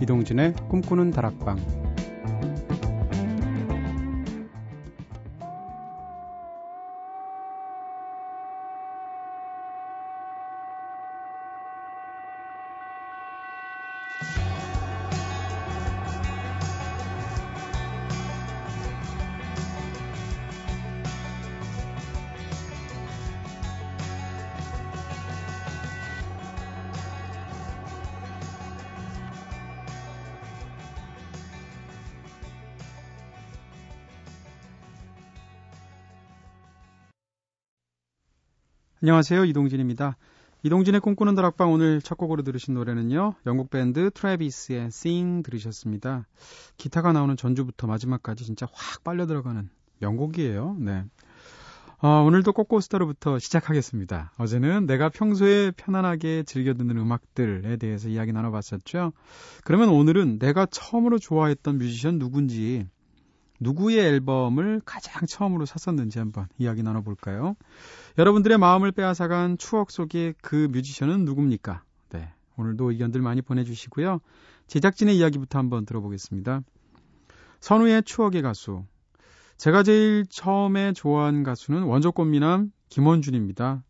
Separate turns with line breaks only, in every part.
이동진의 꿈꾸는 다락방 안녕하세요. 이동진입니다. 이동진의 꿈꾸는 다락방 오늘 첫 곡으로 들으신 노래는요. 영국 밴드 트래비스의 Sing 들으셨습니다. 기타가 나오는 전주부터 마지막까지 진짜 확 빨려 들어가는 명곡이에요. 네. 어, 오늘도 꼬꼬스타로부터 시작하겠습니다. 어제는 내가 평소에 편안하게 즐겨 듣는 음악들에 대해서 이야기 나눠봤었죠. 그러면 오늘은 내가 처음으로 좋아했던 뮤지션 누군지 누구의 앨범을 가장 처음으로 샀었는지 한번 이야기 나눠볼까요? 여러분들의 마음을 빼앗아간 추억 속의 그 뮤지션은 누굽니까? 네. 오늘도 의견들 많이 보내주시고요. 제작진의 이야기부터 한번 들어보겠습니다. 선우의 추억의 가수. 제가 제일 처음에 좋아한 가수는 원조꽃미남 김원준입니다.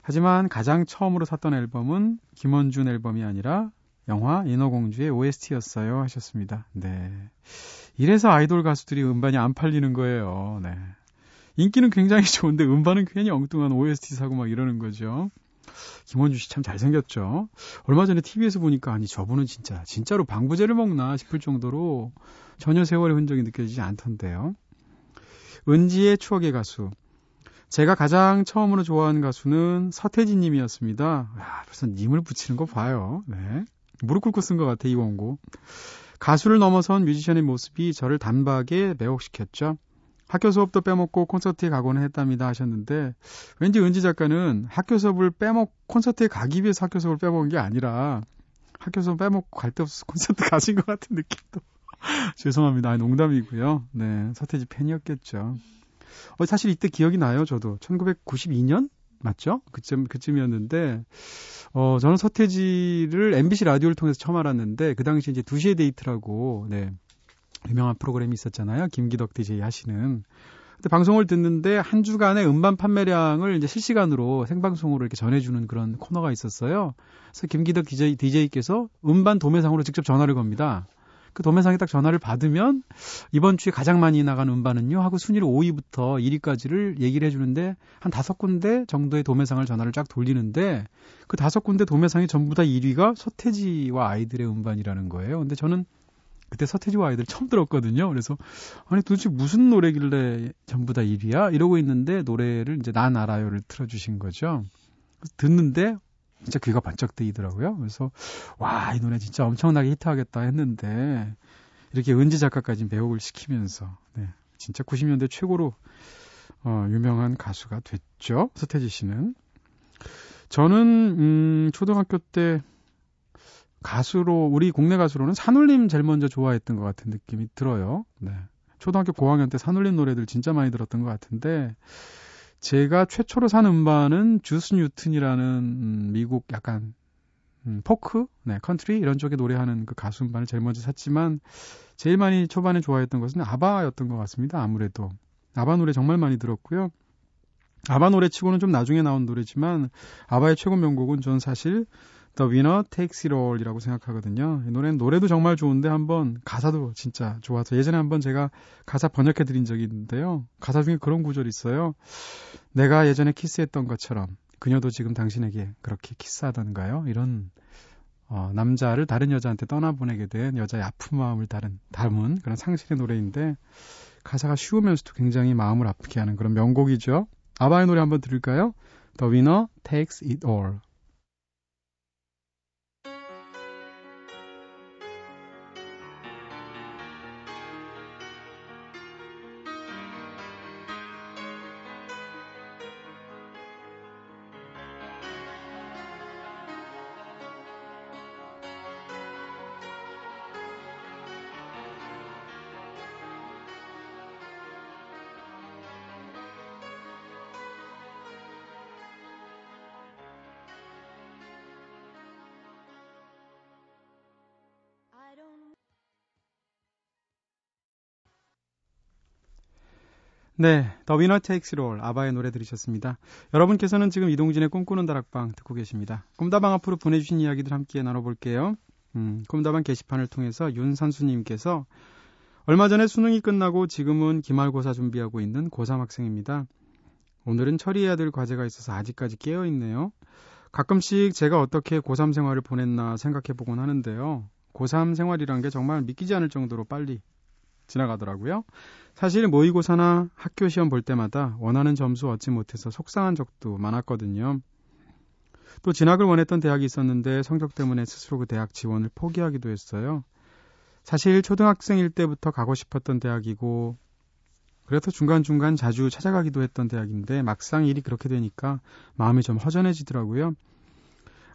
하지만 가장 처음으로 샀던 앨범은 김원준 앨범이 아니라 영화 인어공주의 OST였어요 하셨습니다. 네. 이래서 아이돌 가수들이 음반이 안 팔리는 거예요. 네. 인기는 굉장히 좋은데 음반은 괜히 엉뚱한 OST 사고 막 이러는 거죠. 김원주 씨 참 잘생겼죠. 얼마 전에 TV에서 보니까 아니 저분은 진짜 진짜로 방부제를 먹나 싶을 정도로 전혀 세월의 흔적이 느껴지지 않던데요. 은지의 추억의 가수. 제가 가장 처음으로 좋아하는 가수는 서태진 님이었습니다. 야, 벌써 님을 붙이는 거 봐요. 네. 무릎 꿇고 쓴 것 같아, 이 원고. 가수를 넘어선 뮤지션의 모습이 저를 단박에 매혹시켰죠. 학교 수업도 빼먹고 콘서트에 가곤 했답니다 하셨는데 왠지 은지 작가는 학교 수업을 빼먹 콘서트에 가기 위해서 학교 수업을 빼먹은 게 아니라 학교 수업 빼먹고 갈 데 없어서 콘서트 가신 것 같은 느낌도 죄송합니다. 아니, 농담이고요. 네, 서태지 팬이었겠죠. 어, 사실 이때 기억이 나요. 저도 1992년 맞죠? 그쯤 그쯤이었는데 어 저는 서태지를 MBC 라디오를 통해서 처음 알았는데 그 당시 이제 2시에 데이트라고 네. 유명한 프로그램이 있었잖아요. 김기덕 DJ 하시는. 근데 방송을 듣는데 한 주간의 음반 판매량을 이제 실시간으로 생방송으로 이렇게 전해주는 그런 코너가 있었어요. 그래서 김기덕 DJ, DJ께서 음반 도매상으로 직접 전화를 겁니다. 그 도매상에 딱 전화를 받으면 이번 주에 가장 많이 나간 음반은요 하고 순위를 5위부터 1위까지를 얘기를 해주는데 한 다섯 군데 정도의 도매상을 전화를 쫙 돌리는데 그 다섯 군데 도매상이 전부 다 1위가 서태지와 아이들의 음반이라는 거예요. 근데 저는 그때 서태지와 아이들 처음 들었거든요. 그래서 아니 도대체 무슨 노래길래 전부 다 1위야? 이러고 있는데 노래를 이제 난 알아요를 틀어주신 거죠. 듣는데 진짜 귀가 번쩍 뜨이더라고요. 그래서 와 이 노래 진짜 엄청나게 히트하겠다 했는데 이렇게 은지 작가까지 매혹을 시키면서 네, 진짜 90년대 최고로 어, 유명한 가수가 됐죠. 서태지 씨는 저는 음, 초등학교 때 가수로 우리 국내 가수로는 산울림 제일 먼저 좋아했던 것 같은 느낌이 들어요. 네. 초등학교 고학년 때 산울림 노래들 진짜 많이 들었던 것 같은데 제가 최초로 산 음반은 주스 뉴튼이라는 음, 미국 약간 음, 포크, 네, 컨트리 이런 쪽에 노래하는 그 가수 음반을 제일 먼저 샀지만 제일 많이 초반에 좋아했던 것은 아바였던 것 같습니다. 아무래도 아바 노래 정말 많이 들었고요. 아바 노래 치고는 좀 나중에 나온 노래지만 아바의 최고 명곡은 전 사실 The Winner Takes It All이라고 생각하거든요. 이 노래는 노래도 정말 좋은데 한번 가사도 진짜 좋아서 예전에 한번 제가 가사 번역해 드린 적이 있는데요. 가사 중에 그런 구절이 있어요. 내가 예전에 키스했던 것처럼 그녀도 지금 당신에게 그렇게 키스하던가요? 이런 어, 남자를 다른 여자한테 떠나보내게 된 여자의 아픈 마음을 다른, 담은 그런 상실의 노래인데 가사가 쉬우면서도 굉장히 마음을 아프게 하는 그런 명곡이죠. 아바의 노래 한번 들을까요? The Winner Takes It All. 네, 더 위너 테이크스 롤 아바의 노래 들으셨습니다. 여러분께서는 지금 이동진의 꿈꾸는 다락방 듣고 계십니다. 꿈다방 앞으로 보내주신 이야기들 함께 나눠볼게요. 음, 꿈다방 게시판을 통해서 윤산수님께서 얼마 전에 수능이 끝나고 지금은 기말고사 준비하고 있는 고3 학생입니다. 오늘은 처리해야 될 과제가 있어서 아직까지 깨어 있네요. 가끔씩 제가 어떻게 고3 생활을 보냈나 생각해 보곤 하는데요. 고3 생활이란 게 정말 믿기지 않을 정도로 빨리 지나가더라고요. 사실 모의고사나 학교 시험 볼 때마다 원하는 점수 얻지 못해서 속상한 적도 많았거든요. 또 진학을 원했던 대학이 있었는데 성적 때문에 스스로 그 대학 지원을 포기하기도 했어요. 사실 초등학생일 때부터 가고 싶었던 대학이고 그래서 중간중간 자주 찾아가기도 했던 대학인데 막상 일이 그렇게 되니까 마음이 좀 허전해지더라고요.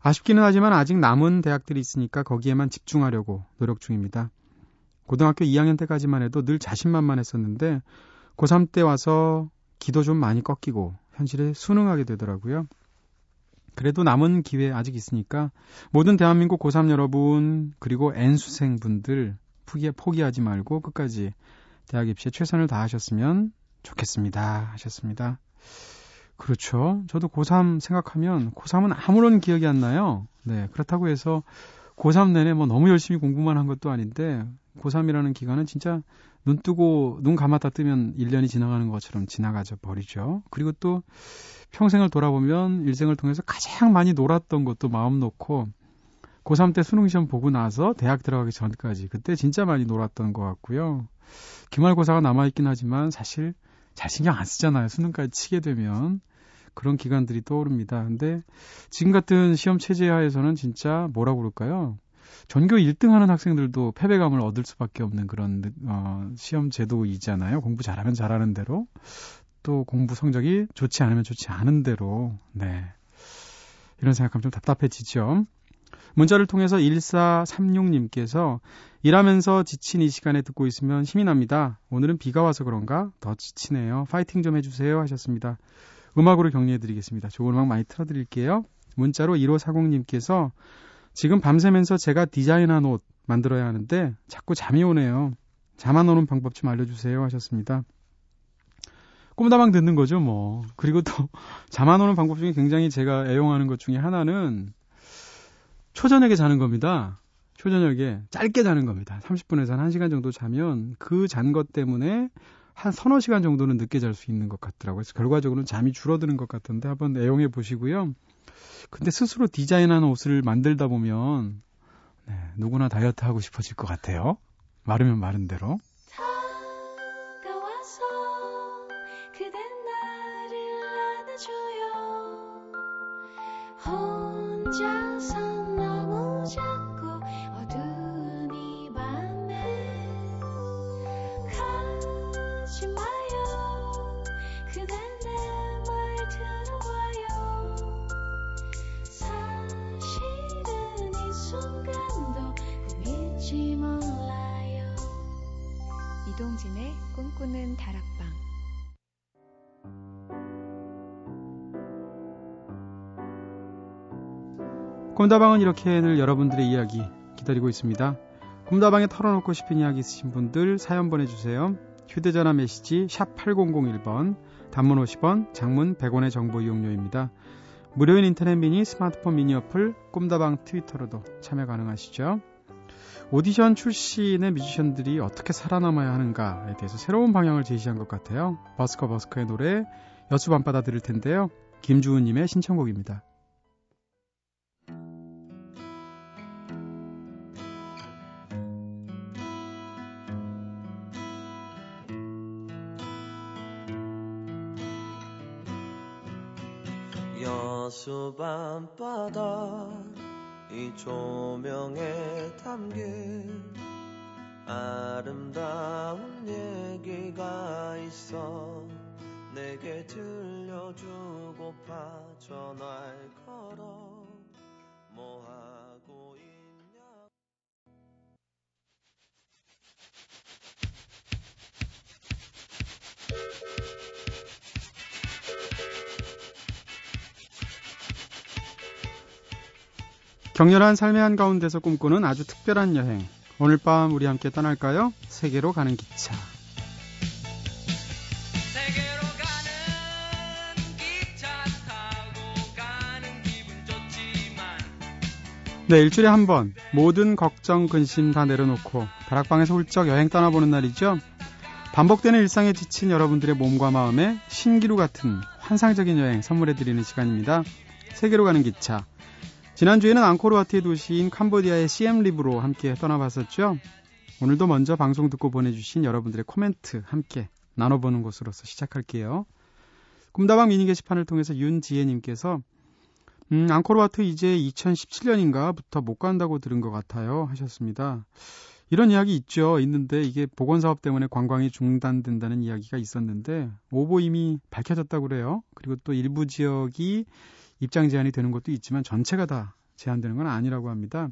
아쉽기는 하지만 아직 남은 대학들이 있으니까 거기에만 집중하려고 노력 중입니다. 고등학교 2학년 때까지만 해도 늘 자신만만했었는데 고3 때 와서 기도 좀 많이 꺾이고 현실에 순응하게 되더라고요. 그래도 남은 기회 아직 있으니까 모든 대한민국 고3 여러분 그리고 N수생 분들 포기, 포기하지 말고 끝까지 대학 입시에 최선을 다하셨으면 좋겠습니다. 하셨습니다. 그렇죠. 저도 고3 생각하면 고3은 아무런 기억이 안 나요. 네. 그렇다고 해서 고3 내내 뭐 너무 열심히 공부만 한 것도 아닌데 고3이라는 기간은 진짜 눈 뜨고 눈 감았다 뜨면 1년이 지나가는 것처럼 지나가져 버리죠. 그리고 또 평생을 돌아보면 일생을 통해서 가장 많이 놀았던 것도 마음 놓고 고3 때 수능 시험 보고 나서 대학 들어가기 전까지 그때 진짜 많이 놀았던 것 같고요. 기말고사가 남아있긴 하지만 사실 잘 신경 안 쓰잖아요. 수능까지 치게 되면. 그런 기간들이 떠오릅니다. 근데 지금 같은 시험 체제 하에서는 진짜 뭐라고 그럴까요? 전교 1등 하는 학생들도 패배감을 얻을 수밖에 없는 그런 어, 시험 제도이잖아요. 공부 잘하면 잘하는 대로 또 공부 성적이 좋지 않으면 좋지 않은 대로 네. 이런 생각하면 좀 답답해지죠. 문자를 통해서 1436님께서 일하면서 지친 이 시간에 듣고 있으면 힘이 납니다. 오늘은 비가 와서 그런가 더 지치네요. 파이팅 좀 해주세요 하셨습니다. 음악으로 격려해드리겠습니다. 좋은 음악 많이 틀어드릴게요. 문자로 1540님께서 지금 밤새면서 제가 디자인한 옷 만들어야 하는데 자꾸 잠이 오네요. 잠 안 오는 방법 좀 알려주세요 하셨습니다. 꿈다방 듣는 거죠, 뭐. 그리고 또 잠 안 오는 방법 중에 굉장히 제가 애용하는 것 중에 하나는 초저녁에 자는 겁니다. 초저녁에 짧게 자는 겁니다. 30분에서 한 1시간 정도 자면 그 잔 것 때문에 한 서너 시간 정도는 늦게 잘 수 있는 것 같더라고요. 그래서 결과적으로는 잠이 줄어드는 것 같던데 한번 애용해 보시고요. 근데 스스로 디자인한 옷을 만들다 보면 네, 누구나 다이어트 하고 싶어질 것 같아요. 마르면 마른 대로. 꿈다방은 이렇게 늘 여러분들의 이야기 기다리고 있습니다. 꿈다방에 털어놓고 싶은 이야기 있으신 분들 사연 보내주세요. 휴대전화 메시지 샵 8001번, 단문 50원, 장문 100원의 정보 이용료입니다. 무료인 인터넷 미니, 스마트폰 미니 어플, 꿈다방 트위터로도 참여 가능하시죠. 오디션 출신의 뮤지션들이 어떻게 살아남아야 하는가에 대해서 새로운 방향을 제시한 것 같아요. 버스커 버스커의 노래 여수 밤바다 들을 텐데요. 김주은님의 신청곡입니다. 여수 밤바다 이 조명에 담긴 아름다운 얘기가 있어 내게 들려주고파 전화를 걸어 뭐하 격렬한 삶의 한가운데서 꿈꾸는 아주 특별한 여행. 오늘 밤 우리 함께 떠날까요? 세계로 가는 기차. 네, 일주일에 한 번 모든 걱정, 근심 다 내려놓고 다락방에서 훌쩍 여행 떠나보는 날이죠. 반복되는 일상에 지친 여러분들의 몸과 마음에 신기루 같은 환상적인 여행 선물해드리는 시간입니다. 세계로 가는 기차. 지난주에는 앙코르와트의 도시인 캄보디아의 시엠립으로 함께 떠나봤었죠. 오늘도 먼저 방송 듣고 보내주신 여러분들의 코멘트 함께 나눠보는 곳으로서 시작할게요. 꿈다방 미니 게시판을 통해서 윤지혜님께서 음, 앙코르와트 이제 2017년인가부터 못 간다고 들은 것 같아요 하셨습니다. 이런 이야기 있죠. 있는데 이게 보건 사업 때문에 관광이 중단된다는 이야기가 있었는데 오보 이미 밝혀졌다고 그래요. 그리고 또 일부 지역이 입장 제한이 되는 것도 있지만 전체가 다 제한되는 건 아니라고 합니다.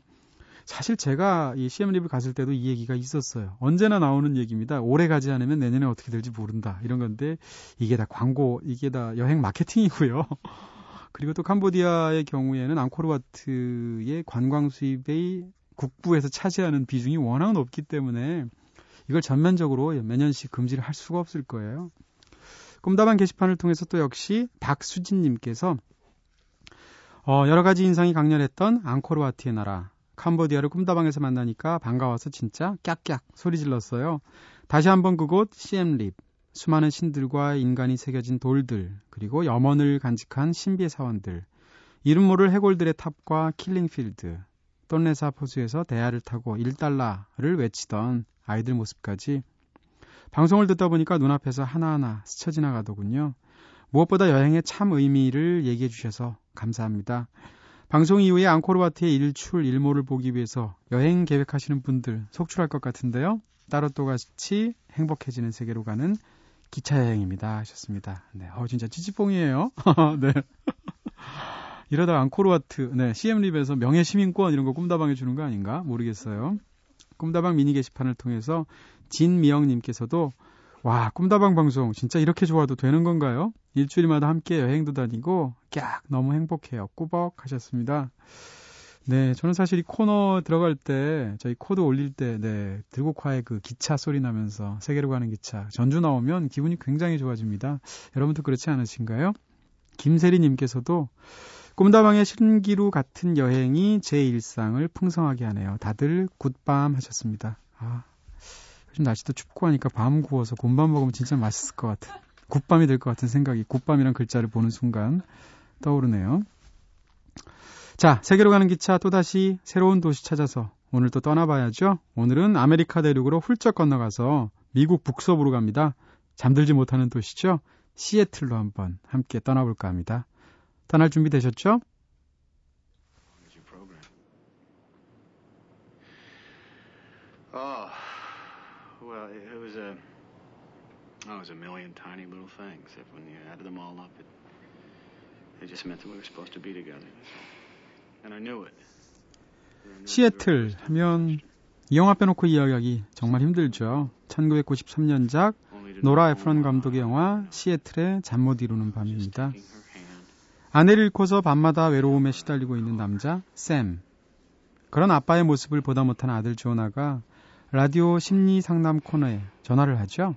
사실 제가 이 CM 리뷰 갔을 때도 이 얘기가 있었어요. 언제나 나오는 얘기입니다. 올해 가지 않으면 내년에 어떻게 될지 모른다. 이런 건데 이게 다 광고, 이게 다 여행 마케팅이고요. 그리고 또 캄보디아의 경우에는 앙코르와트의 관광 수입의 국부에서 차지하는 비중이 워낙 높기 때문에 이걸 전면적으로 몇 년씩 금지를 할 수가 없을 거예요. 꿈다방 게시판을 통해서 또 역시 박수진님께서 어, 여러 가지 인상이 강렬했던 앙코르와트의 나라. 캄보디아를 꿈다방에서 만나니까 반가워서 진짜 깍깍 소리 질렀어요. 다시 한번 그곳 시엠립. 수많은 신들과 인간이 새겨진 돌들 그리고 염원을 간직한 신비의 사원들. 이름 모를 해골들의 탑과 킬링필드. 톤레삽 호수에서 대야를 타고 1달러를 외치던 아이들 모습까지. 방송을 듣다 보니까 눈앞에서 하나하나 스쳐 지나가더군요. 무엇보다 여행의 참 의미를 얘기해 주셔서 감사합니다. 방송 이후에 앙코르와트의 일출 일몰을 보기 위해서 여행 계획하시는 분들 속출할 것 같은데요. 따로 또 같이 행복해지는 세계로 가는 기차 여행입니다. 하셨습니다. 네, 어 진짜 찌찌뽕이에요. 네. 이러다 앙코르와트, 네, CM립에서 명예 시민권 이런 거 꿈다방에 주는 거 아닌가? 모르겠어요. 꿈다방 미니 게시판을 통해서 진미영님께서도 와, 꿈다방 방송 진짜 이렇게 좋아도 되는 건가요? 일주일마다 함께 여행도 다니고 깍 너무 행복해요. 꾸벅 하셨습니다. 네, 저는 사실 이 코너 들어갈 때 저희 코드 올릴 때 네, 들국화의 그 기차 소리 나면서 세계로 가는 기차 전주 나오면 기분이 굉장히 좋아집니다. 여러분도 그렇지 않으신가요? 김세리 님께서도 꿈다방의 신기루 같은 여행이 제 일상을 풍성하게 하네요. 다들 굿밤 하셨습니다. 아, 요즘 날씨도 춥고 하니까 밤 구워서 군밤 먹으면 진짜 맛있을 것 같은 굿밤이 될 것 같은 생각이 굿밤이란 글자를 보는 순간 떠오르네요. 자, 세계로 가는 기차 또다시 새로운 도시 찾아서 오늘 또 떠나봐야죠. 오늘은 아메리카 대륙으로 훌쩍 건너가서 미국 북서부로 갑니다. 잠들지 못하는 도시죠. 시애틀로 한번 함께 떠나볼까 합니다. 떠날 준비 되셨죠?
Oh, well, it was a, oh, it was a million tiny little things. When you added them all up, it, it just meant that we were supposed to be together. And I knew it.
시애틀 하면 이 영화 빼놓고 이야기하기 정말 힘들죠. 1993년작 노라 에프런 감독의 영화 시애틀의 잠 못 이루는 밤입니다. 아내를 잃고서 밤마다 외로움에 시달리고 있는 남자 샘. 그런 아빠의 모습을 보다 못한 아들 조나가 라디오 심리 상담 코너에 전화를 하죠.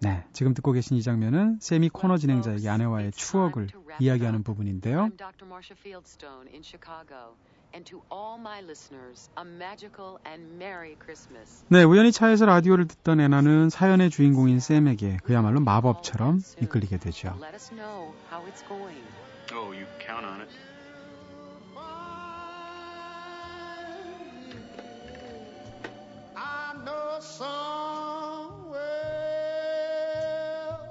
네, 지금 듣고 계신 이 장면은 샘이 코너 진행자에게 아내와의 추억을 이야기하는 부분인데요. 네, 우연히 차에서 라디오를 듣던 애나는 사연의 주인공인 샘에게 그야말로 마법처럼 이끌리게 되죠.
Oh,
know somewhere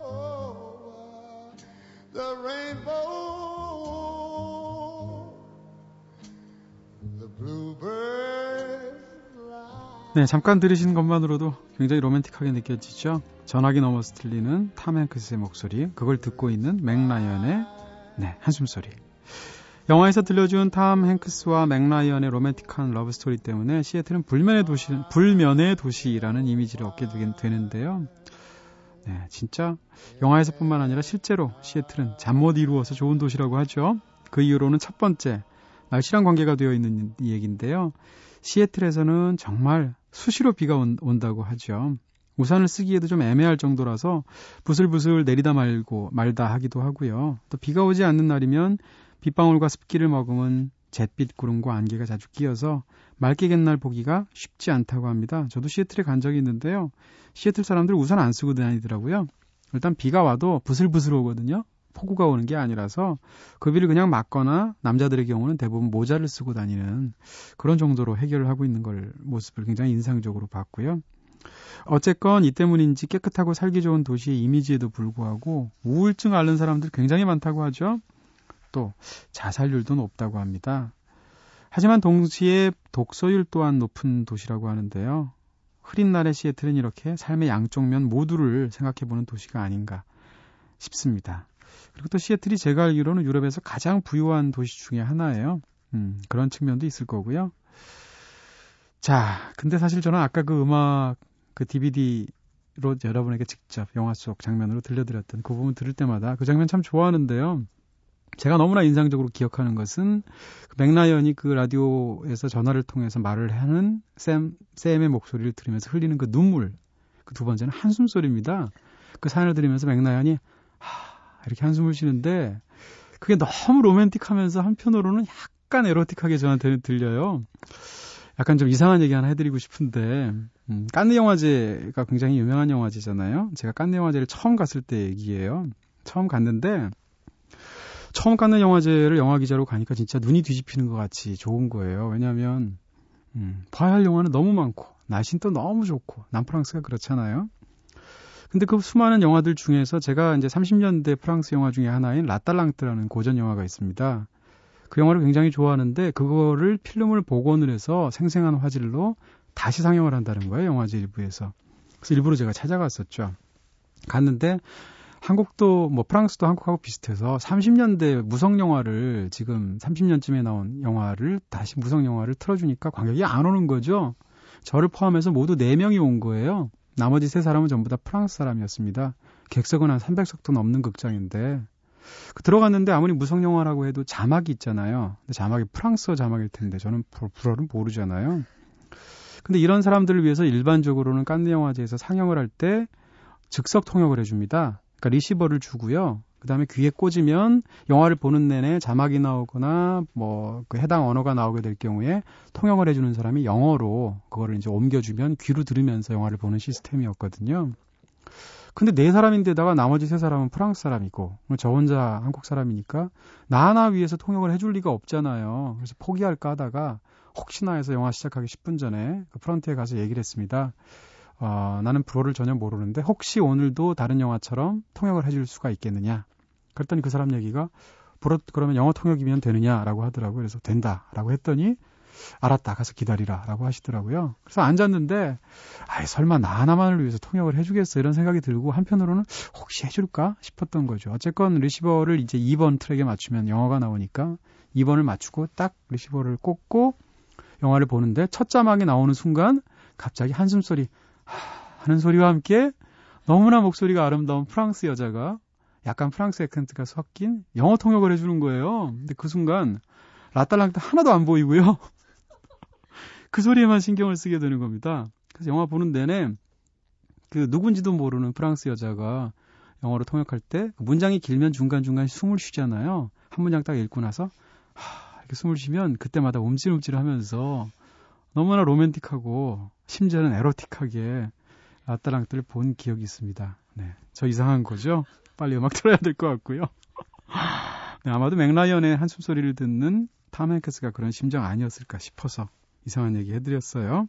over the rainbow, the bluebirds fly.
네, 잠깐 들으신 것만으로도 굉장히 로맨틱하게 느껴지죠. 전화기 넘어서 들리는 탐 행크스의 목소리, 그걸 듣고 있는 맥라이언의 네, 한숨소리. 영화에서 들려준 탐 행크스와 맥라이언의 로맨틱한 러브 스토리 때문에 시애틀은 불면의 도시, 불면의 도시라는 이미지를 얻게 되는데요. 네, 진짜 영화에서뿐만 아니라 실제로 시애틀은 잠 못 이루어서 좋은 도시라고 하죠. 그 이후로는 첫 번째 날씨랑 관계가 되어 있는 얘기인데요. 시애틀에서는 정말 수시로 비가 온, 온다고 하죠. 우산을 쓰기에도 좀 애매할 정도라서 부슬부슬 내리다 말고 말다 하기도 하고요. 또 비가 오지 않는 날이면 빗방울과 습기를 머금은 잿빛 구름과 안개가 자주 끼어서 맑게 갠날 보기가 쉽지 않다고 합니다. 저도 시애틀에 간 적이 있는데요. 시애틀 사람들 우산 안 쓰고 다니더라고요. 일단 비가 와도 부슬부슬 오거든요. 폭우가 오는 게 아니라서 그 비를 그냥 맞거나 남자들의 경우는 대부분 모자를 쓰고 다니는 그런 정도로 해결을 하고 있는 걸 모습을 굉장히 인상적으로 봤고요. 어쨌건 이 때문인지 깨끗하고 살기 좋은 도시의 이미지에도 불구하고 우울증 앓는 사람들 굉장히 많다고 하죠. 또 자살률도 높다고 합니다. 하지만 동시에 독서율 또한 높은 도시라고 하는데요. 흐린 날의 시애틀은 이렇게 삶의 양쪽 면 모두를 생각해보는 도시가 아닌가 싶습니다. 그리고 또 시애틀이 제가 알기로는 유럽에서 가장 부유한 도시 중에 하나예요. 음, 그런 측면도 있을 거고요. 자, 근데 사실 저는 아까 그 음악, 그 DVD로 여러분에게 직접 영화 속 장면으로 들려드렸던 그 부분 들을 때마다 그 장면 참 좋아하는데요. 제가 너무나 인상적으로 기억하는 것은 그 맥라이언이 그 라디오에서 전화를 통해서 말을 하는 샘, 샘의 목소리를 들으면서 흘리는 그 눈물. 그 두 번째는 한숨 소리입니다. 그 사연을 들으면서 맥라이언이 하, 이렇게 한숨을 쉬는데 그게 너무 로맨틱하면서 한편으로는 약간 에로틱하게 저한테는 들려요. 약간 좀 이상한 얘기 하나 해드리고 싶은데 음, 깐느 영화제가 굉장히 유명한 영화제잖아요. 제가 깐느 영화제를 처음 갔을 때 얘기예요. 처음 갔는데 처음 갔는 영화제를 영화 기자로 가니까 진짜 눈이 뒤집히는 것 같이 좋은 거예요. 왜냐하면 음, 봐야 할 영화는 너무 많고 날씨는 또 너무 좋고 남프랑스가 그렇잖아요. 근데 그 수많은 영화들 중에서 제가 이제 30년대 프랑스 영화 중에 하나인 라딸랑트라는 고전 영화가 있습니다. 그 영화를 굉장히 좋아하는데 그거를 필름을 복원을 해서 생생한 화질로 다시 상영을 한다는 거예요. 영화제 일부에서. 그래서 일부러 제가 찾아갔었죠. 갔는데 한국도 뭐 프랑스도 한국하고 비슷해서 30년대 무성 영화를 지금 30년쯤에 나온 영화를 다시 무성 영화를 틀어주니까 관객이 안 오는 거죠. 저를 포함해서 모두 4명이 온 거예요. 나머지 세 사람은 전부 다 프랑스 사람이었습니다. 객석은 한 300석도 넘는 극장인데 그 들어갔는데 아무리 무성 영화라고 해도 자막이 있잖아요. 근데 자막이 프랑스어 자막일 텐데 저는 불어를 모르잖아요. 근데 이런 사람들을 위해서 일반적으로는 깐느 영화제에서 상영을 할 때 즉석 통역을 해줍니다. 그러니까 리시버를 주고요. 그 다음에 귀에 꽂으면 영화를 보는 내내 자막이 나오거나 뭐 그 해당 언어가 나오게 될 경우에 통역을 해주는 사람이 영어로 그거를 이제 옮겨주면 귀로 들으면서 영화를 보는 시스템이었거든요. 근데 네 사람인데다가 나머지 세 사람은 프랑스 사람이고 저 혼자 한국 사람이니까 나 하나 위해서 통역을 해줄 리가 없잖아요. 그래서 포기할까 하다가 혹시나 해서 영화 시작하기 10분 전에 그 프런트에 가서 얘기를 했습니다. 어, 나는 불어를 전혀 모르는데 혹시 오늘도 다른 영화처럼 통역을 해줄 수가 있겠느냐? 그랬더니 그 사람 얘기가 불어 그러면 영어 통역이면 되느냐라고 하더라고요. 그래서 된다라고 했더니 알았다 가서 기다리라라고 하시더라고요. 그래서 앉았는데 아이 설마 나 하나만을 위해서 통역을 해주겠어 이런 생각이 들고 한편으로는 혹시 해줄까 싶었던 거죠. 어쨌건 리시버를 이제 2번 트랙에 맞추면 영어가 나오니까 2번을 맞추고 딱 리시버를 꽂고 영화를 보는데 첫 자막이 나오는 순간 갑자기 한숨 소리 하는 소리와 함께 너무나 목소리가 아름다운 프랑스 여자가 약간 프랑스 액센트가 섞인 영어 통역을 해주는 거예요. 근데 그 순간 L'Atalante 하나도 안 보이고요. 그 소리에만 신경을 쓰게 되는 겁니다. 그래서 영화 보는 내내 그 누군지도 모르는 프랑스 여자가 영어로 통역할 때그 문장이 길면 중간중간 숨을 쉬잖아요. 한 문장 딱 읽고 나서 하, 이렇게 숨을 쉬면 그때마다 움찔움찔 하면서 너무나 로맨틱하고 심지어는 에로틱하게 라따랑트를 본 기억이 있습니다. 네. 저 이상한 거죠? 빨리 음악 틀어야 될 것 같고요. 네, 아마도 맥라이언의 한숨 소리를 듣는 탐 행크스가 그런 심정 아니었을까 싶어서 이상한 얘기 해드렸어요.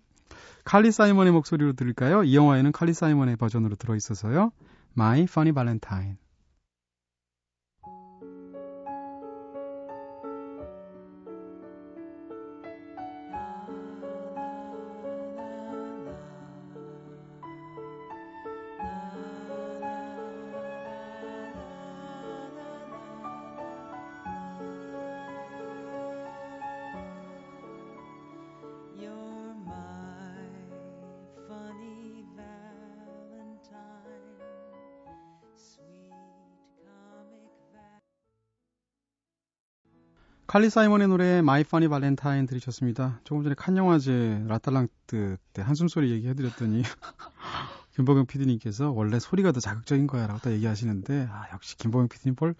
칼리 사이먼의 목소리로 들을까요? 이 영화에는 칼리 사이먼의 버전으로 들어있어서요. My Funny Valentine. 칼리 사이먼의 노래 My Funny Valentine 들으셨습니다. 조금 전에 칸 영화제 L'Atalante 때 한숨소리 얘기해드렸더니 김보경 PD님께서 원래 소리가 더 자극적인 거야 라고 또 얘기하시는데 아 역시 김보경 PD님 볼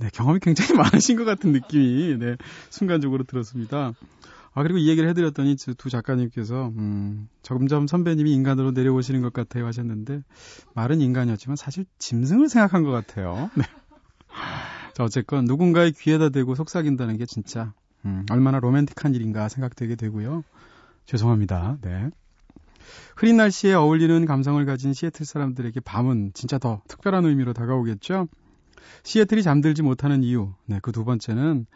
네, 경험이 굉장히 많으신 것 같은 느낌이 네, 순간적으로 들었습니다. 아 그리고 이 얘기를 해드렸더니 두 작가님께서 음, 점점 선배님이 인간으로 내려오시는 것 같아요 하셨는데 말은 인간이었지만 사실 짐승을 생각한 것 같아요. 네. 자 어쨌건 누군가의 귀에다 대고 속삭인다는 게 진짜 음, 얼마나 로맨틱한 일인가 생각되게 되고요. 죄송합니다. 네. 흐린 날씨에 어울리는 감성을 가진 시애틀 사람들에게 밤은 진짜 더 특별한 의미로 다가오겠죠. 시애틀이 잠들지 못하는 이유. 네, 그 두 번째는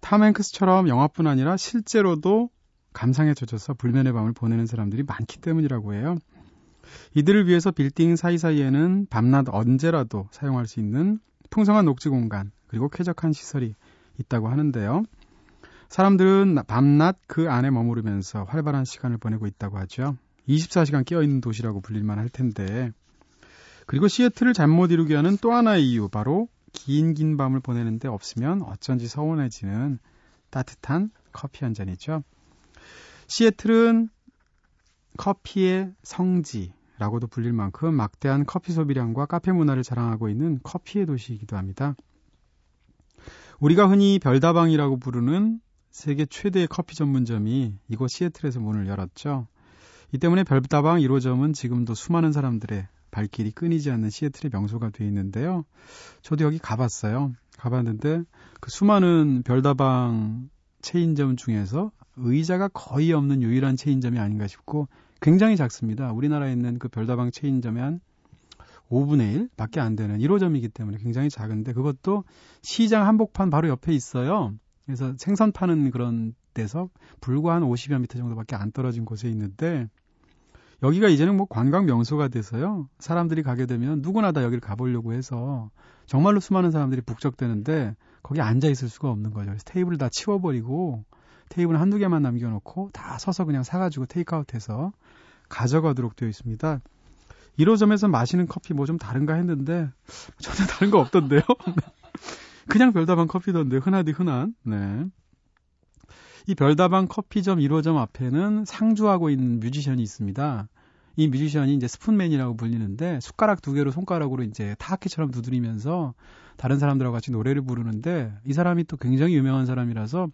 탐 행크스처럼 영화뿐 아니라 실제로도 감상에 젖어서 불면의 밤을 보내는 사람들이 많기 때문이라고 해요. 이들을 위해서 빌딩 사이사이에는 밤낮 언제라도 사용할 수 있는 풍성한 녹지 공간, 그리고 쾌적한 시설이 있다고 하는데요. 사람들은 밤낮 그 안에 머무르면서 활발한 시간을 보내고 있다고 하죠. 24시간 깨어있는 도시라고 불릴만 할 텐데. 그리고 시애틀을 잠 못 이루게 하는 또 하나의 이유, 바로 긴 긴 밤을 보내는데 없으면 어쩐지 서운해지는 따뜻한 커피 한 잔이죠. 시애틀은 커피의 성지 라고도 불릴 만큼 막대한 커피 소비량과 카페 문화를 자랑하고 있는 커피의 도시이기도 합니다. 우리가 흔히 별다방이라고 부르는 세계 최대의 커피 전문점이 이곳 시애틀에서 문을 열었죠. 이 때문에 별다방 1호점은 지금도 수많은 사람들의 발길이 끊이지 않는 시애틀의 명소가 되어 있는데요. 저도 여기 가봤어요. 가봤는데 그 수많은 별다방 체인점 중에서 의자가 거의 없는 유일한 체인점이 아닌가 싶고 굉장히 작습니다. 우리나라에 있는 그 별다방 체인점의 한 5분의 1 밖에 안 되는 1호점이기 때문에 굉장히 작은데 그것도 시장 한복판 바로 옆에 있어요. 그래서 생선 파는 그런 데서 불과 한 50여 미터 정도밖에 안 떨어진 곳에 있는데 여기가 이제는 뭐 관광 명소가 돼서요. 사람들이 가게 되면 누구나 다 여기를 가보려고 해서 정말로 수많은 사람들이 북적대는데 거기 앉아 있을 수가 없는 거죠. 그래서 테이블을 다 치워버리고 테이블 한두 개만 남겨놓고 다 서서 그냥 사가지고 테이크아웃해서 가져가도록 되어 있습니다. 1호점에서 마시는 커피 뭐 좀 다른가 했는데 전혀 다른 거 없던데요. 그냥 별다방 커피던데 흔하디 흔한. 네. 이 별다방 커피점 1호점 앞에는 상주하고 있는 뮤지션이 있습니다. 이 뮤지션이 이제 스푼맨이라고 불리는데 숟가락 두 개로 손가락으로 이제 타악기처럼 두드리면서 다른 사람들하고 같이 노래를 부르는데 이 사람이 또 굉장히 유명한 사람이라서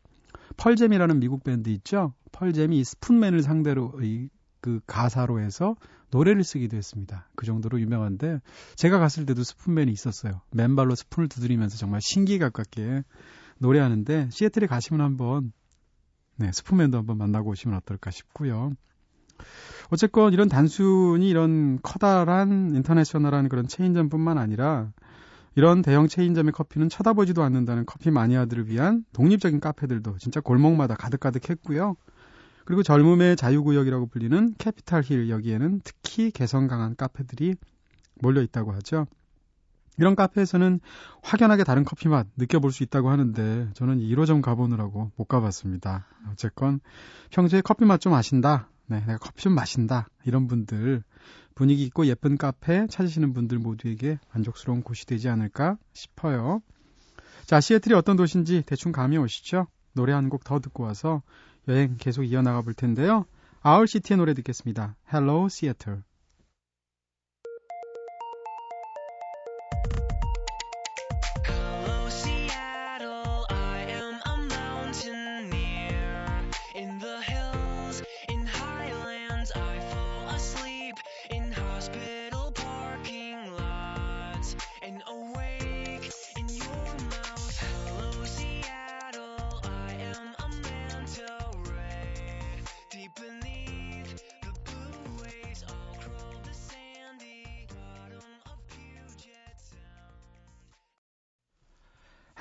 펄잼이라는 미국 밴드 있죠. 펄잼이 이 스푼맨을 상대로 이 그 가사로 해서 노래를 쓰기도 했습니다. 그 정도로 유명한데 제가 갔을 때도 스푼맨이 있었어요. 맨발로 스푼을 두드리면서 정말 신기 가깝게 노래하는데 시애틀에 가시면 한번 네, 스푼맨도 한번 만나고 오시면 어떨까 싶고요. 어쨌건 이런 단순히 이런 커다란 인터내셔널한 그런 체인점뿐만 아니라 이런 대형 체인점의 커피는 쳐다보지도 않는다는 커피 마니아들을 위한 독립적인 카페들도 진짜 골목마다 가득가득 했고요. 그리고 젊음의 자유구역이라고 불리는 캐피탈 힐 여기에는 특히 개성 강한 카페들이 몰려 있다고 하죠. 이런 카페에서는 확연하게 다른 커피 맛 느껴볼 수 있다고 하는데 저는 1호점 가보느라고 못 가봤습니다. 어쨌건 평소에 커피 맛 좀 아신다. 네, 내가 커피 좀 마신다. 이런 분들 분위기 있고 예쁜 카페 찾으시는 분들 모두에게 만족스러운 곳이 되지 않을까 싶어요. 자, 시애틀이 어떤 도시인지 대충 감이 오시죠? 노래 한 곡 더 듣고 와서 여행 계속 이어나가 볼 텐데요. 아울시티의 노래 듣겠습니다. Hello, Seattle.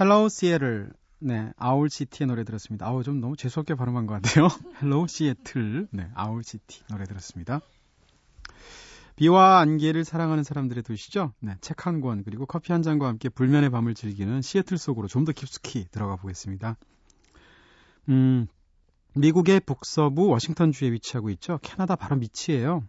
Hello, Seattle.
네, 아울 시티의 노래 들었습니다. 아우, 좀 너무 재수없게 발음한 것 같아요. Hello, Seattle. 네, 아울 시티 노래 들었습니다. 비와 안개를 사랑하는 사람들의 도시죠. 네, 책 한 권, 그리고 커피 한 잔과 함께 불면의 밤을 즐기는 시애틀 속으로 좀 더 깊숙이 들어가 보겠습니다. 음, 미국의 북서부 워싱턴 주에 위치하고 있죠. 캐나다 바로 밑이에요.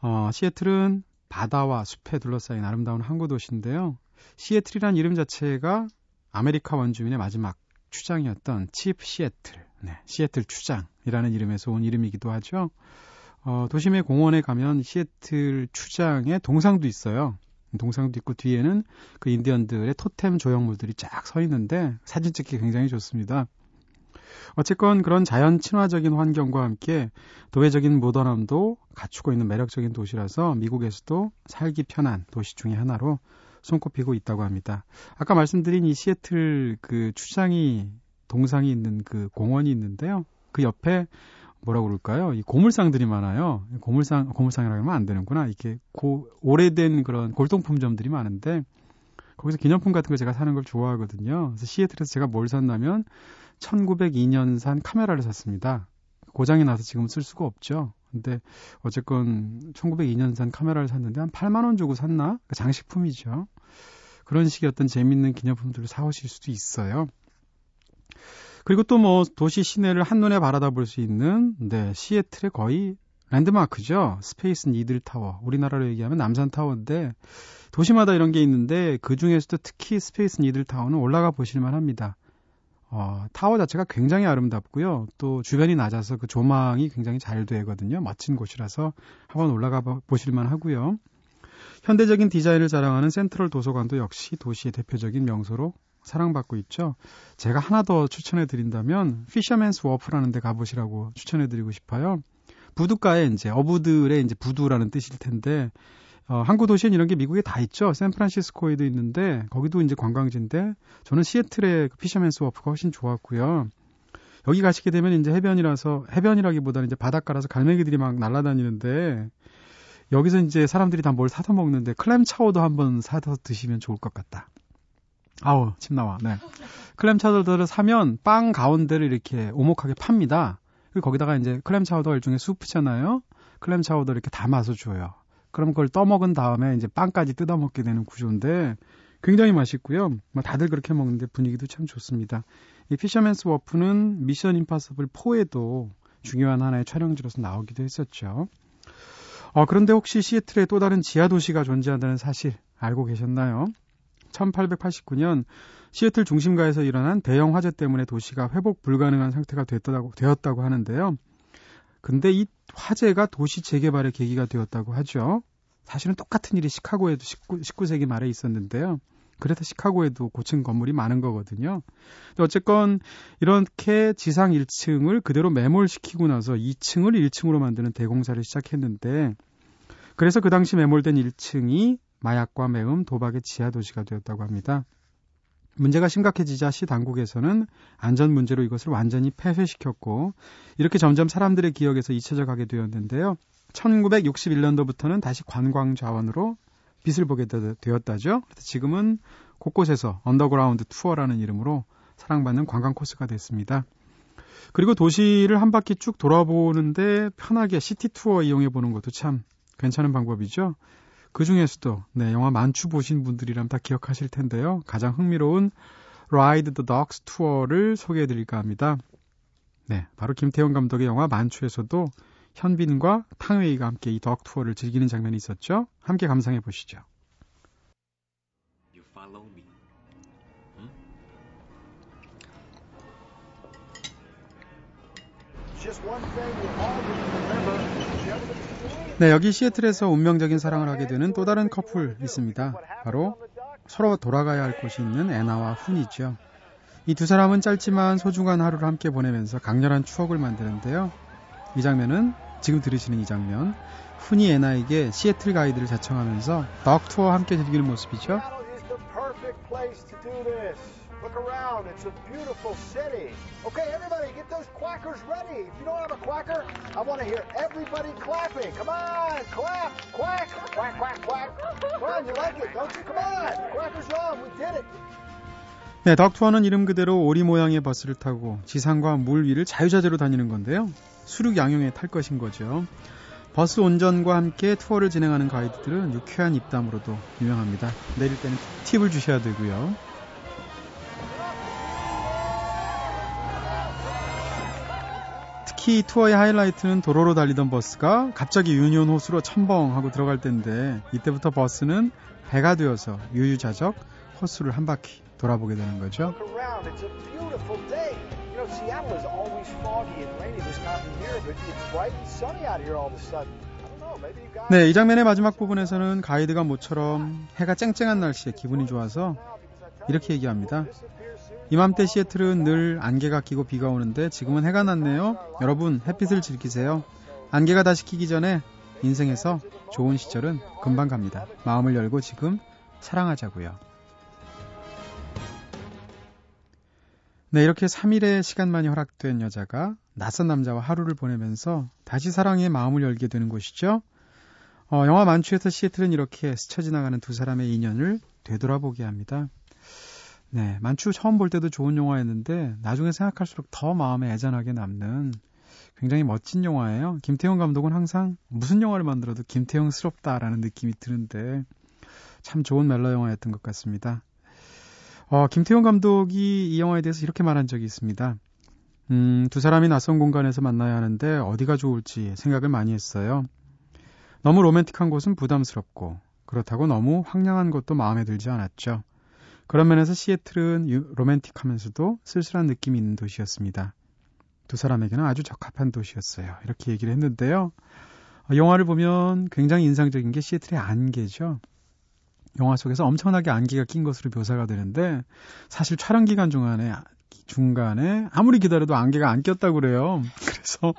어, 시애틀은 바다와 숲에 둘러싸인 아름다운 항구 도시인데요. 시애틀이란 이름 자체가 아메리카 원주민의 마지막 추장이었던 Chief 시애틀, 네, 시애틀 추장이라는 이름에서 온 이름이기도 하죠. 어, 도심의 공원에 가면 시애틀 추장의 동상도 있어요. 동상도 있고 뒤에는 그 인디언들의 토템 조형물들이 쫙 서 있는데 사진 찍기 굉장히 좋습니다. 어쨌건 그런 자연 친화적인 환경과 함께 도회적인 모던함도 갖추고 있는 매력적인 도시라서 미국에서도 살기 편한 도시 중의 하나로 손꼽히고 있다고 합니다. 아까 말씀드린 이 시애틀 그 추장이 동상이 있는 그 공원이 있는데요. 그 옆에 뭐라고 그럴까요? 이 고물상들이 많아요. 고물상, 고물상이라고 하면 안 되는구나. 이렇게 고, 오래된 그런 골동품점들이 많은데, 거기서 기념품 같은 거 제가 사는 걸 좋아하거든요. 그래서 시애틀에서 제가 뭘 샀냐면, 1902년 산 카메라를 샀습니다. 고장이 나서 지금 쓸 수가 없죠. 근데 어쨌건 1902년 산 카메라를 샀는데 한 8만 원 주고 샀나? 그러니까 장식품이죠. 그런 식의 어떤 재밌는 기념품들을 사오실 수도 있어요. 그리고 또 뭐 도시 시내를 한눈에 바라다 볼 수 있는 네, 시애틀의 거의 랜드마크죠. 스페이스 니들 타워. 우리나라로 얘기하면 남산 타워인데 도시마다 이런 게 있는데 그 중에서도 특히 스페이스 니들 타워는 올라가 보실만 합니다. 어, 타워 자체가 굉장히 아름답고요. 또 주변이 낮아서 그 조망이 굉장히 잘 되거든요. 멋진 곳이라서 한번 올라가 보실만 하고요. 현대적인 디자인을 자랑하는 센트럴 도서관도 역시 도시의 대표적인 명소로 사랑받고 있죠. 제가 하나 더 추천해 드린다면 피셔맨스 워프라는 데 가보시라고 추천해 드리고 싶어요. 부두가에 이제 어부들의 이제 부두라는 뜻일 텐데 어, 항구 도시엔 이런 게 미국에 다 있죠. 샌프란시스코에도 있는데 거기도 이제 관광지인데 저는 시애틀의 그 피셔맨스 워프가 훨씬 좋았고요. 여기 가시게 되면 이제 해변이라서 해변이라기보다는 이제 바닷가라서 갈매기들이 막 날아다니는데 여기서 이제 사람들이 다 뭘 사서 먹는데 클램 차오도 한번 사서 드시면 좋을 것 같다. 아우 침 나와. 네. 클램 차우더를 사면 빵 가운데를 이렇게 오목하게 팝니다. 그리고 거기다가 이제 클램 차우더 일종의 수프잖아요. 클램 차우더 이렇게 담아서 줘요. 그럼 그걸 떠먹은 다음에 이제 빵까지 뜯어먹게 되는 구조인데 굉장히 맛있고요. 뭐 다들 그렇게 먹는데 분위기도 참 좋습니다. 이 피셔맨스 워프는 미션 임파서블 4에도 중요한 하나의 촬영지로서 나오기도 했었죠. 어, 그런데 혹시 시애틀에 또 다른 지하 도시가 존재한다는 사실 알고 계셨나요? 1889년 시애틀 중심가에서 일어난 대형 화재 때문에 도시가 회복 불가능한 상태가 됐다고, 되었다고 하는데요. 근데 이 화재가 도시 재개발의 계기가 되었다고 하죠. 사실은 똑같은 일이 시카고에도 19, 19세기 말에 있었는데요. 그래서 시카고에도 고층 건물이 많은 거거든요. 어쨌건 이렇게 지상 1층을 그대로 매몰시키고 나서 2층을 1층으로 만드는 대공사를 시작했는데 그래서 그 당시 매몰된 1층이 마약과 매음, 도박의 지하 도시가 되었다고 합니다. 문제가 심각해지자 시 당국에서는 안전 문제로 이것을 완전히 폐쇄시켰고 이렇게 점점 사람들의 기억에서 잊혀져 가게 되었는데요. 1961년도부터는 다시 관광 자원으로 빛을 보게 되었다죠. 지금은 곳곳에서 언더그라운드 투어라는 이름으로 사랑받는 관광 코스가 됐습니다. 그리고 도시를 한 바퀴 쭉 돌아보는데 편하게 시티 투어 이용해 보는 것도 참 괜찮은 방법이죠. 그 중에서도 네, 영화 만추 보신 분들이라면 다 기억하실 텐데요. 가장 흥미로운 Ride the Ducks 투어를 소개해 드릴까 합니다. 네, 바로 김태용 감독의 영화 만추에서도 현빈과 탕웨이가 함께 이 덕 투어를 즐기는 장면이 있었죠. 함께 감상해 보시죠.
You follow me.
네, 여기 시애틀에서 운명적인 사랑을 하게 되는 또 다른 커플 있습니다. 바로 서로 돌아가야 할 곳이 있는 애나와 훈이죠. 이 두 사람은 짧지만 소중한 하루를 함께 보내면서 강렬한 추억을 만드는데요. 이 장면은 지금 들으시는 이 장면, 훈이 애나에게 시애틀 가이드를 자청하면서 덕 투어 함께 즐기는 모습이죠.
is the perfect place to do this. Look around, it's a beautiful city. Okay, everybody, get those quackers ready. If you don't have a quacker, I want to hear everybody clapping. Come on, clap, quack, quack, quack, quack. Come on, you like it, don't you? Come on, quackers on, we did it.
네, 덕투어는 이름 그대로 오리 모양의 버스를 타고 지상과 물 위를 자유자재로 다니는 건데요. 수륙 양용의 탈 것인 거죠. 버스 운전과 함께 투어를 진행하는 가이드들은 유쾌한 입담으로도 유명합니다. 내릴 때는 팁을 주셔야 되고요. 특히 이 투어의 하이라이트는 도로로 달리던 버스가 갑자기 유니온 호수로 첨벙하고 들어갈 때인데 이때부터 버스는 배가 되어서 유유자적 호수를 한 바퀴 돌아보게 되는 거죠.
Seattle is always foggy and rainy this time of year, but it's bright and sunny out here all of a sudden.
네, 이 장면의 마지막 부분에서는 가이드가 모처럼 해가 쨍쨍한 날씨에 기분이 좋아서 이렇게 얘기합니다. 이맘때 시애틀은 늘 안개가 끼고 비가 오는데 지금은 해가 났네요. 여러분 햇빛을 즐기세요. 안개가 다시 끼기 전에 인생에서 좋은 시절은 금방 갑니다. 마음을 열고 지금 사랑하자고요. 네, 이렇게 3일의 시간만이 허락된 여자가 낯선 남자와 하루를 보내면서 다시 사랑에 마음을 열게 되는 곳이죠. 어, 영화 만추에서 시애틀은 이렇게 스쳐 지나가는 두 사람의 인연을 되돌아보게 합니다. 네, 만추 처음 볼 때도 좋은 영화였는데 나중에 생각할수록 더 마음에 애잔하게 남는 굉장히 멋진 영화예요. 김태형 감독은 항상 무슨 영화를 만들어도 김태형스럽다라는 느낌이 드는데 참 좋은 멜로 영화였던 것 같습니다. 어, 김태형 감독이 이 영화에 대해서 이렇게 말한 적이 있습니다. 음, 두 사람이 낯선 공간에서 만나야 하는데 어디가 좋을지 생각을 많이 했어요. 너무 로맨틱한 곳은 부담스럽고 그렇다고 너무 황량한 것도 마음에 들지 않았죠. 그런 면에서 시애틀은 유- 로맨틱하면서도 쓸쓸한 느낌이 있는 도시였습니다. 두 사람에게는 아주 적합한 도시였어요. 이렇게 얘기를 했는데요. 어, 영화를 보면 굉장히 인상적인 게 시애틀의 안개죠. 영화 속에서 엄청나게 안개가 낀 것으로 묘사가 되는데 사실 촬영 기간 중간에 중간에 아무리 기다려도 안개가 안 꼈다고 그래요. 그래서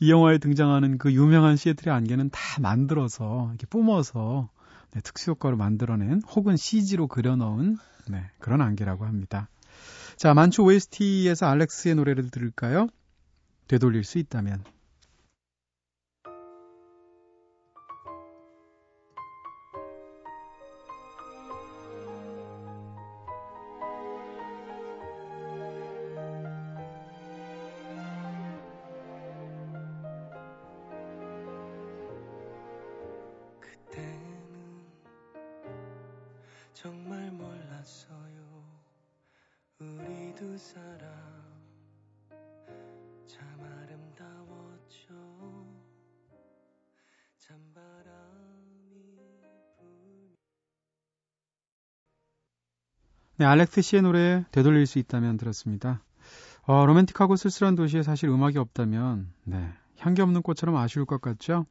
이 영화에 등장하는 그 유명한 시애틀의 안개는 다 만들어서 이렇게 뿜어서 네, 특수 효과로 만들어낸 혹은 CG로 그려 넣은 네, 그런 안개라고 합니다. 자, 만추 OST에서 알렉스의 노래를 들을까요? 되돌릴 수 있다면. 네, 알렉스 씨의 노래 되돌릴 수 있다면 들었습니다. 어, 로맨틱하고 쓸쓸한 도시에 사실 음악이 없다면 네, 향기 없는 꽃처럼 아쉬울 것 같죠?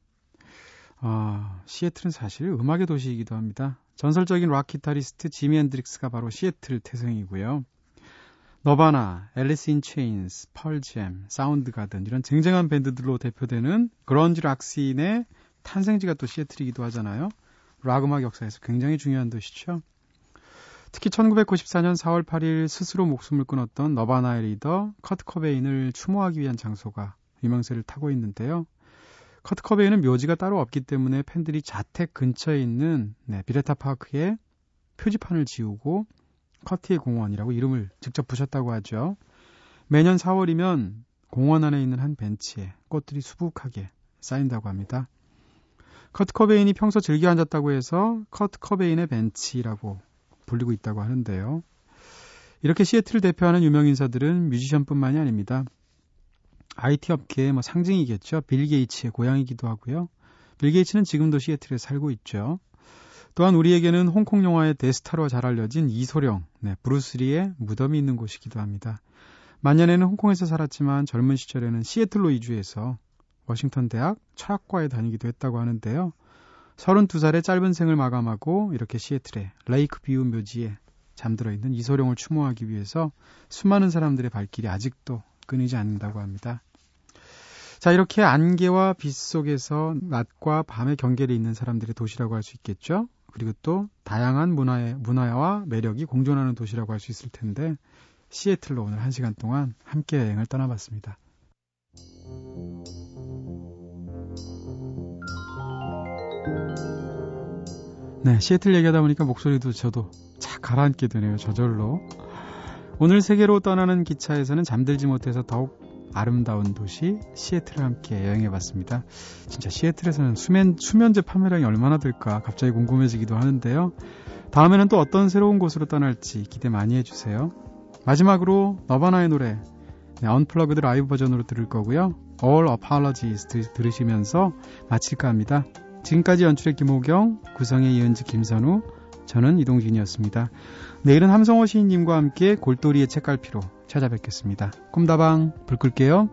어, 시애틀은 사실 음악의 도시이기도 합니다. 전설적인 락 기타리스트 지미 헨드릭스가 바로 시애틀 태생이고요. 너바나, 앨리스 인 체인스, 펄잼, 사운드 가든 이런 쟁쟁한 밴드들로 대표되는 그런지 락 씬의 탄생지가 또 시애틀이기도 하잖아요. 락 음악 역사에서 굉장히 중요한 도시죠. 특히 1994년 4월 8일 스스로 목숨을 끊었던 너바나의 리더 커트 코베인을 추모하기 위한 장소가 유명세를 타고 있는데요. 커트 코베인은 묘지가 따로 없기 때문에 팬들이 자택 근처에 있는 네, 비레타 파크에 표지판을 세우고 커트의 공원이라고 이름을 직접 붙였다고 하죠. 매년 4월이면 공원 안에 있는 한 벤치에 꽃들이 수북하게 쌓인다고 합니다. 커트 커베인이 평소 즐겨 앉았다고 해서 커트 커베인의 벤치라고 불리고 있다고 하는데요. 이렇게 시애틀을 대표하는 유명 인사들은 뮤지션뿐만이 아닙니다. IT 업계의 뭐 상징이겠죠. 빌 게이츠의 고향이기도 하고요. 빌 게이츠는 지금도 시애틀에 살고 있죠. 또한 우리에게는 홍콩 영화의 대스타로 잘 알려진 이소령, 네, 브루스리의 무덤이 있는 곳이기도 합니다. 만년에는 홍콩에서 살았지만 젊은 시절에는 시애틀로 이주해서 워싱턴 대학 철학과에 다니기도 했다고 하는데요. 32살의 짧은 생을 마감하고 이렇게 시애틀의 레이크 뷰 묘지에 잠들어 있는 이소룡을 추모하기 위해서 수많은 사람들의 발길이 아직도 끊이지 않는다고 합니다. 자, 이렇게 안개와 빗속에서 낮과 밤의 경계를 잇는 사람들의 도시라고 할 수 있겠죠. 그리고 또 다양한 문화의, 문화와 매력이 공존하는 도시라고 할 수 있을 텐데 시애틀로 오늘 한 시간 동안 함께 여행을 떠나봤습니다. 네, 시애틀 얘기하다 보니까 목소리도 저도 착 가라앉게 되네요, 저절로. 오늘 세계로 떠나는 기차에서는 잠들지 못해서 더욱 아름다운 도시 시애틀을 함께 여행해 봤습니다. 진짜 시애틀에서는 수면, 수면제 판매량이 얼마나 될까 갑자기 궁금해지기도 하는데요. 다음에는 또 어떤 새로운 곳으로 떠날지 기대 많이 해주세요. 마지막으로 너바나의 노래 네, 언플러그드 라이브 버전으로 들을 거고요. All Apologies 들, 들으시면서 마칠까 합니다. 지금까지 연출의 김호경, 구성의 이은지, 김선우, 저는 이동진이었습니다. 내일은 함성호 시인님과 함께 골돌이의 책갈피로 찾아뵙겠습니다. 꿈다방 불 끌게요.